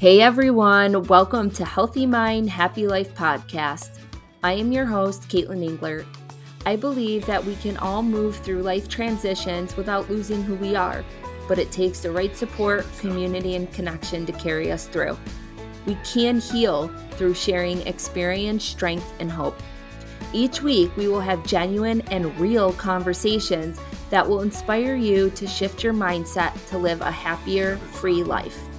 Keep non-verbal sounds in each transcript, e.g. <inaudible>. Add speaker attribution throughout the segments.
Speaker 1: Hey everyone, welcome to Healthy Mind, Happy Life podcast. I am your host, Caitlin Engler. I believe that we can all move through life transitions without losing who we are, but it takes the right support, community, and connection to carry us through. We can heal through sharing experience, strength, and hope. Each week, we will have genuine and real conversations that will inspire you to shift your mindset to live a happier, free life.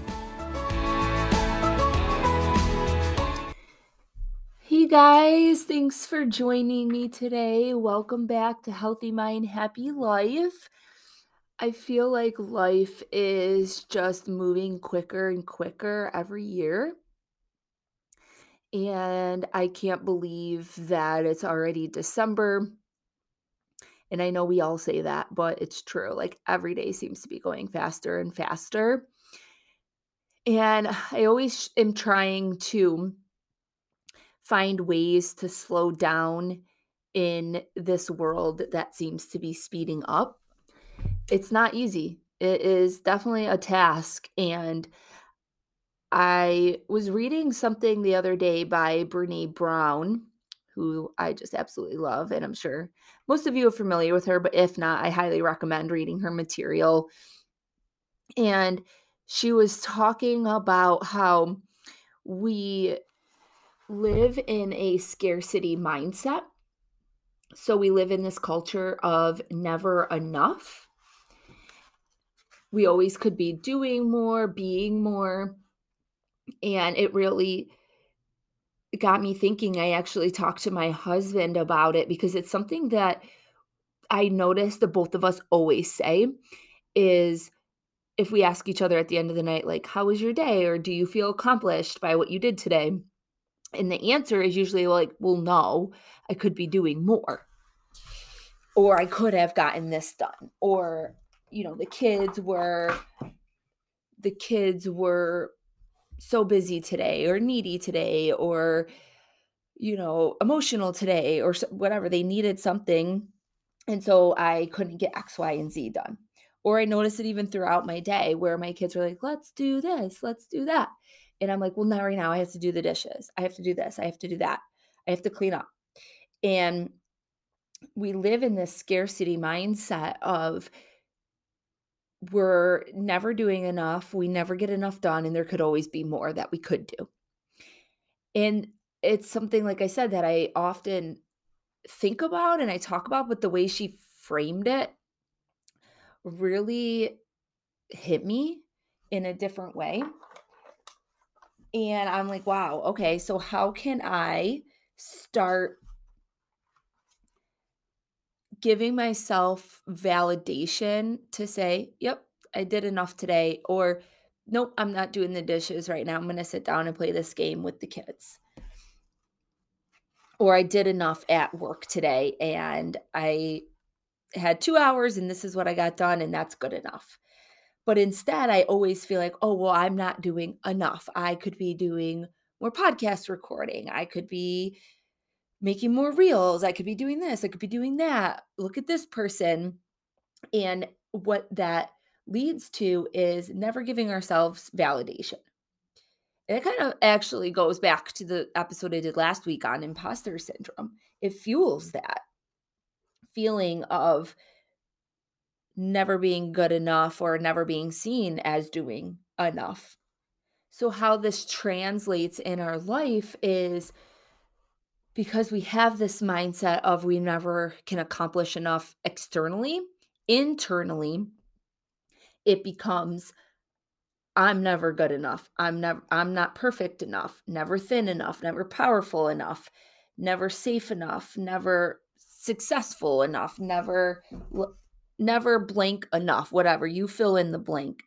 Speaker 1: Guys, thanks for joining me today. Welcome back to Healthy Mind, Happy Life. I feel like life is just moving quicker and quicker every year. And I can't believe that it's already December. And I know we all say that, but it's true. Like every day seems to be going faster and faster. And I always am trying to find ways to slow down in this world that seems to be speeding up. It's not easy. It is definitely a task. And I was reading something the other day by Brene Brown, who I just absolutely love. And I'm sure most of you are familiar with her, but if not, I highly recommend reading her material. And she was talking about how we live in a scarcity mindset. So we live in this culture of never enough. We always could be doing more, being more. And it really got me thinking. I actually talked to my husband about it because it's something that I noticed that both of us always say is if we ask each other at the end of the night, like, how was your day? Or do you feel accomplished by what you did today? And the answer is usually like, well, no, I could be doing more. Or I could have gotten this done. Or, you know, the kids were the kids were so busy today or needy today or you know, emotional today or whatever. They needed something. And so I couldn't get X, Y, and Z done. Or I noticed it even throughout my day where my kids were like, let's do this, let's do that. And I'm like, well, now right now I have to do the dishes. I have to do this. I have to do that. I have to clean up. And we live in this scarcity mindset of we're never doing enough. We never get enough done. And there could always be more that we could do. And it's something, like I said, that I often think about and I talk about, but the way she framed it really hit me in a different way. And I'm like, wow, okay, so how can I start giving myself validation to say, yep, I did enough today, or nope, I'm not doing the dishes right now. I'm going to sit down and play this game with the kids. Or I did enough at work today and I had two hours and this is what I got done, and that's good enough. But instead, I always feel like, oh, well, I'm not doing enough. I could be doing more podcast recording. I could be making more reels. I could be doing this. I could be doing that. Look at this person. And what that leads to is never giving ourselves validation. It kind of actually goes back to the episode I did last week on imposter syndrome. It fuels that feeling of never being good enough or never being seen as doing enough. So, how this translates in our life is because we have this mindset of we never can accomplish enough externally, internally, it becomes I'm never good enough. I'm never I'm not perfect enough, never thin enough, never powerful enough, never safe enough, never successful enough, never never blank enough, whatever, you fill in the blank.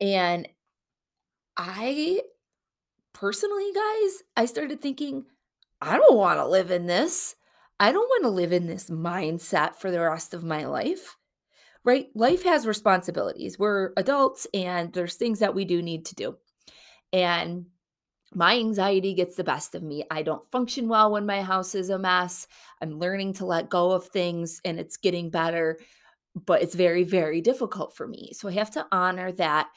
Speaker 1: And I personally, guys, I started thinking, I don't want to live in this. I don't want to live in this mindset for the rest of my life. Right? Life has responsibilities. We're adults and there's things that we do need to do. And my anxiety gets the best of me. I don't function well when my house is a mess. I'm learning to let go of things and it's getting better, but it's very, very difficult for me. So I have to honor that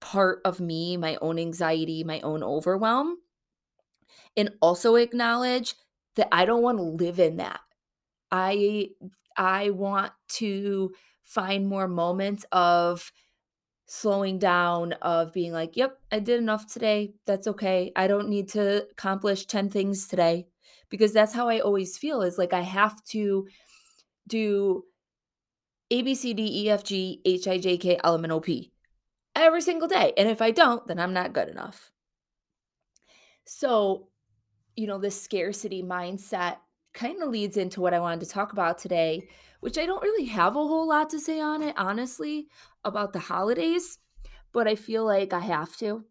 Speaker 1: part of me, my own anxiety, my own overwhelm, and also acknowledge that I don't want to live in that. I I want to find more moments of slowing down of being like, "Yep, I did enough today. That's okay. I don't need to accomplish 10 things today." Because that's how I always feel is like I have to do A B C D E F G H I J K L M N O P every single day. And if I don't, then I'm not good enough. So, you know, this scarcity mindset kind of leads into what I wanted to talk about today, which I don't really have a whole lot to say on it, honestly, about the holidays, but I feel like I have to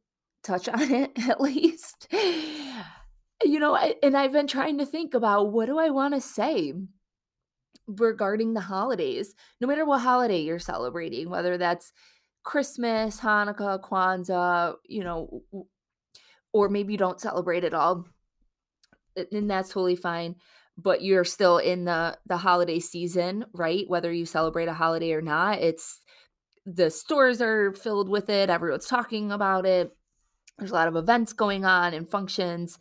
Speaker 1: touch <laughs> on it at least. You know, I, and I've been trying to think about what do I want to say regarding the holidays, no matter what holiday you're celebrating, whether that's Christmas, Hanukkah, Kwanzaa, you know, or maybe you don't celebrate at all, and that's totally fine. But you're still in the the holiday season, right? Whether you celebrate a holiday or not, it's the stores are filled with it. Everyone's talking about it. There's a lot of events going on and functions.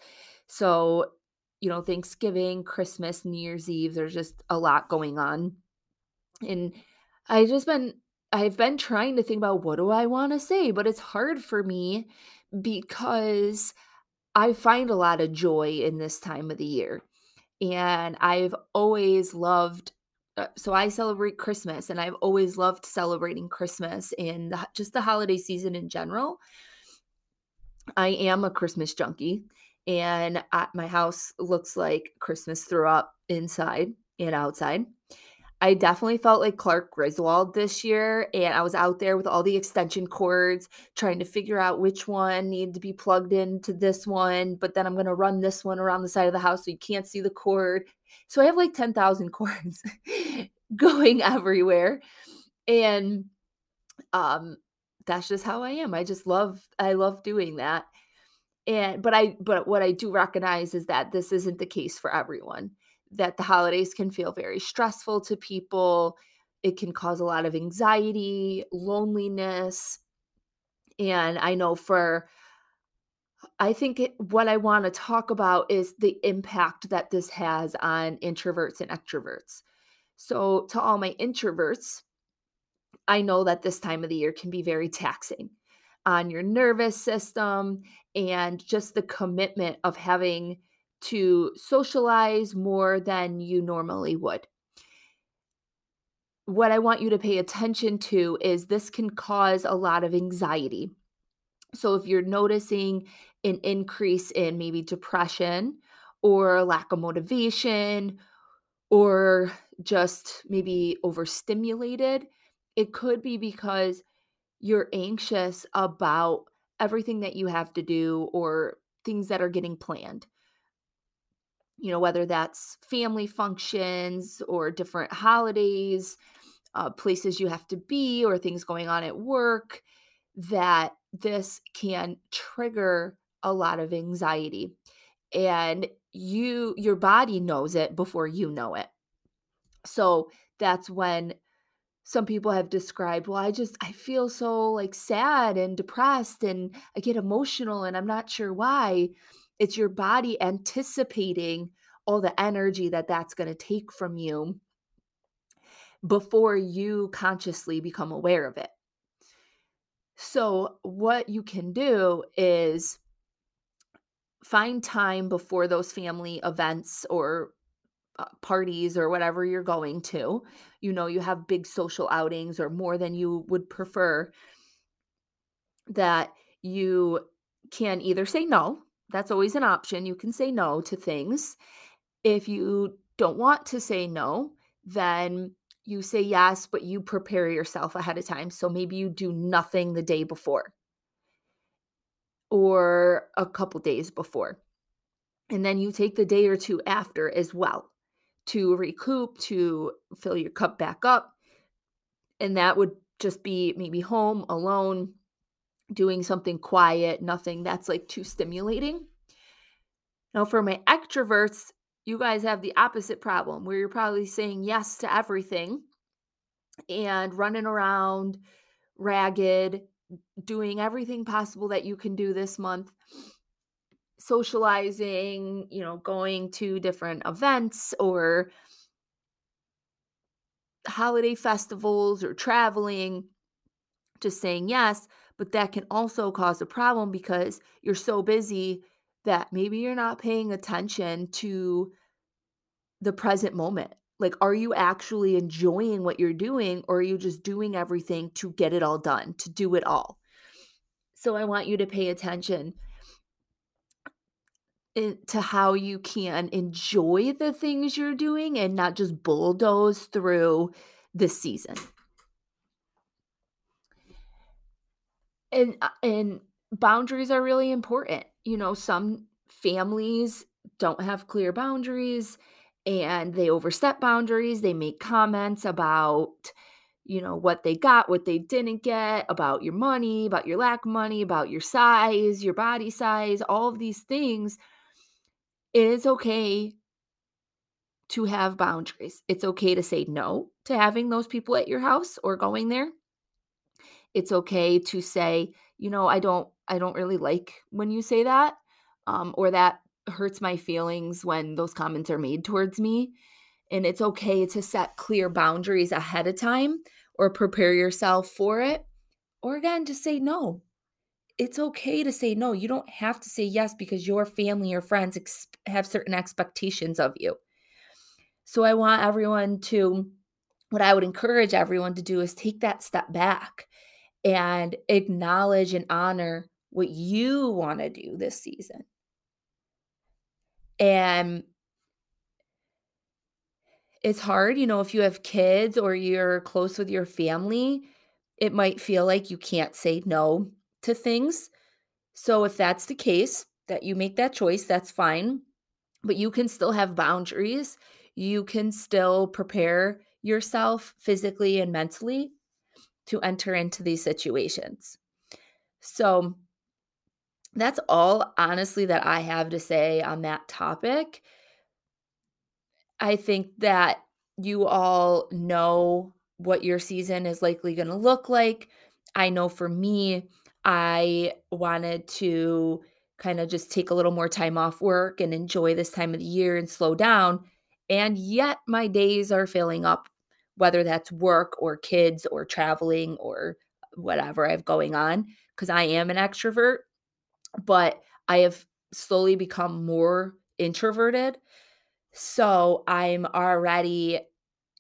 Speaker 1: So, you know, Thanksgiving, Christmas, New Year's Eve, there's just a lot going on. And I just been I've been trying to think about what do I want to say, but it's hard for me because I find a lot of joy in this time of the year. And I've always loved uh, so I celebrate Christmas and I've always loved celebrating Christmas and the, just the holiday season in general. I am a Christmas junkie and I, my house looks like Christmas threw up inside and outside. I definitely felt like Clark Griswold this year, and I was out there with all the extension cords trying to figure out which one needed to be plugged into this one, but then I'm going to run this one around the side of the house so you can't see the cord. So I have like 10,000 <laughs> cords going everywhere. And um that's just how I am. I just love I love doing that. And but I but what I do recognize is that this isn't the case for everyone that the holidays can feel very stressful to people. It can cause a lot of anxiety, loneliness. And I know for, I think it, what I want to talk about is the impact that this has on introverts and extroverts. So, to all my introverts, I know that this time of the year can be very taxing on your nervous system and just the commitment of having to socialize more than you normally would. What I want you to pay attention to is this can cause a lot of anxiety. So, if you're noticing an increase in maybe depression or lack of motivation or just maybe overstimulated, it could be because you're anxious about everything that you have to do or things that are getting planned you know, whether that's family functions or different holidays, uh, places you have to be, or things going on at work, that this can trigger a lot of anxiety. And you, your body knows it before you know it. So that's when some people have described, well, I just, I feel so like sad and depressed and I get emotional and I'm not sure why. It's your body anticipating all the energy that that's going to take from you before you consciously become aware of it. So, what you can do is find time before those family events or uh, parties or whatever you're going to. You know, you have big social outings or more than you would prefer, that you can either say no that's always an option. You can say no to things. If you don't want to say no, then you say yes, but you prepare yourself ahead of time. So maybe you do nothing the day before or a couple days before. And then you take the day or two after as well to recoup, to fill your cup back up. And that would just be maybe home alone doing something quiet, nothing that's like too stimulating. Now, for my extroverts, you guys have the opposite problem where you're probably saying yes to everything and running around ragged doing everything possible that you can do this month socializing, you know, going to different events or holiday festivals or traveling, just saying yes. But that can also cause a problem because you're so busy that maybe you're not paying attention to the present moment. Like, are you actually enjoying what you're doing, or are you just doing everything to get it all done, to do it all? So, I want you to pay attention to how you can enjoy the things you're doing and not just bulldoze through the season. And uh, and boundaries are really important. You know, some families don't have clear boundaries and they overstep boundaries. They make comments about you know what they got, what they didn't get, about your money, about your lack of money, about your size, your body size, all of these things it is okay to have boundaries. It's okay to say no to having those people at your house or going there. It's okay to say, you know, I don't I don't really like when you say that um or that hurts my feelings when those comments are made towards me. And it's okay to set clear boundaries ahead of time or prepare yourself for it. Or again, just say no it's okay to say no. You don't have to say yes because your family or friends ex- have certain expectations of you. So I want everyone to, what I would encourage everyone to do is take that step back and acknowledge and honor what you want to do this season. And it's hard, you know, if you have kids or you're close with your family, it might feel like you can't say no to things. So if that's the case, that you make that choice, that's fine. But you can still have boundaries. You can still prepare yourself physically and mentally to enter into these situations. So that's all honestly that I have to say on that topic. I think that you all know what your season is likely going to look like. I know for me, I wanted to kind of just take a little more time off work and enjoy this time of the year and slow down. And yet my days are filling up, whether that's work or kids or traveling or whatever I have going on, because I am an extrovert, but I have slowly become more introverted. So I'm already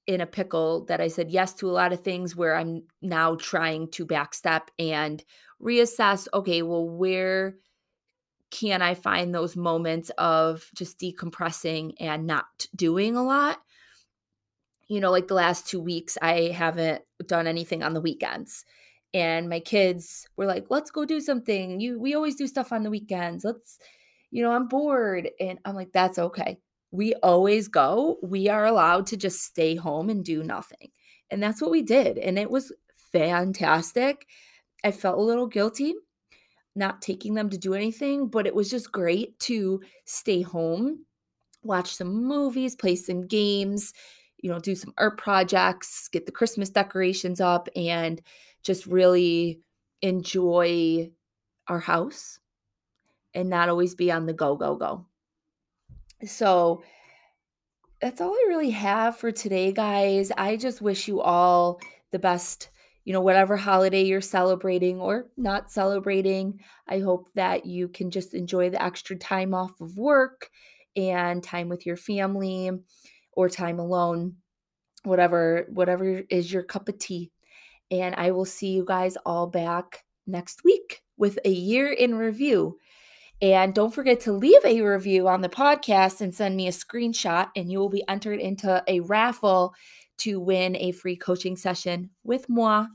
Speaker 1: in a pickle that I said yes to a lot of things where I'm now trying to backstep and reassess okay, well, where can I find those moments of just decompressing and not doing a lot? You know, like the last two weeks, I haven't done anything on the weekends. And my kids were like, let's go do something. You we always do stuff on the weekends. Let's, you know, I'm bored. And I'm like, that's okay. We always go. We are allowed to just stay home and do nothing. And that's what we did. And it was fantastic. I felt a little guilty not taking them to do anything, but it was just great to stay home, watch some movies, play some games, you know, do some art projects, get the Christmas decorations up, and just really enjoy our house and not always be on the go, go, go. So that's all I really have for today, guys. I just wish you all the best you know, whatever holiday you're celebrating or not celebrating. I hope that you can just enjoy the extra time off of work and time with your family or time alone, whatever whatever is your cup of tea. And I will see you guys all back next week with a year in review. And don't forget to leave a review on the podcast and send me a screenshot, and you will be entered into a raffle to win a free coaching session with moi.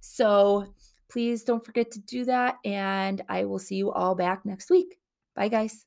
Speaker 1: So please don't forget to do that. And I will see you all back next week. Bye, guys.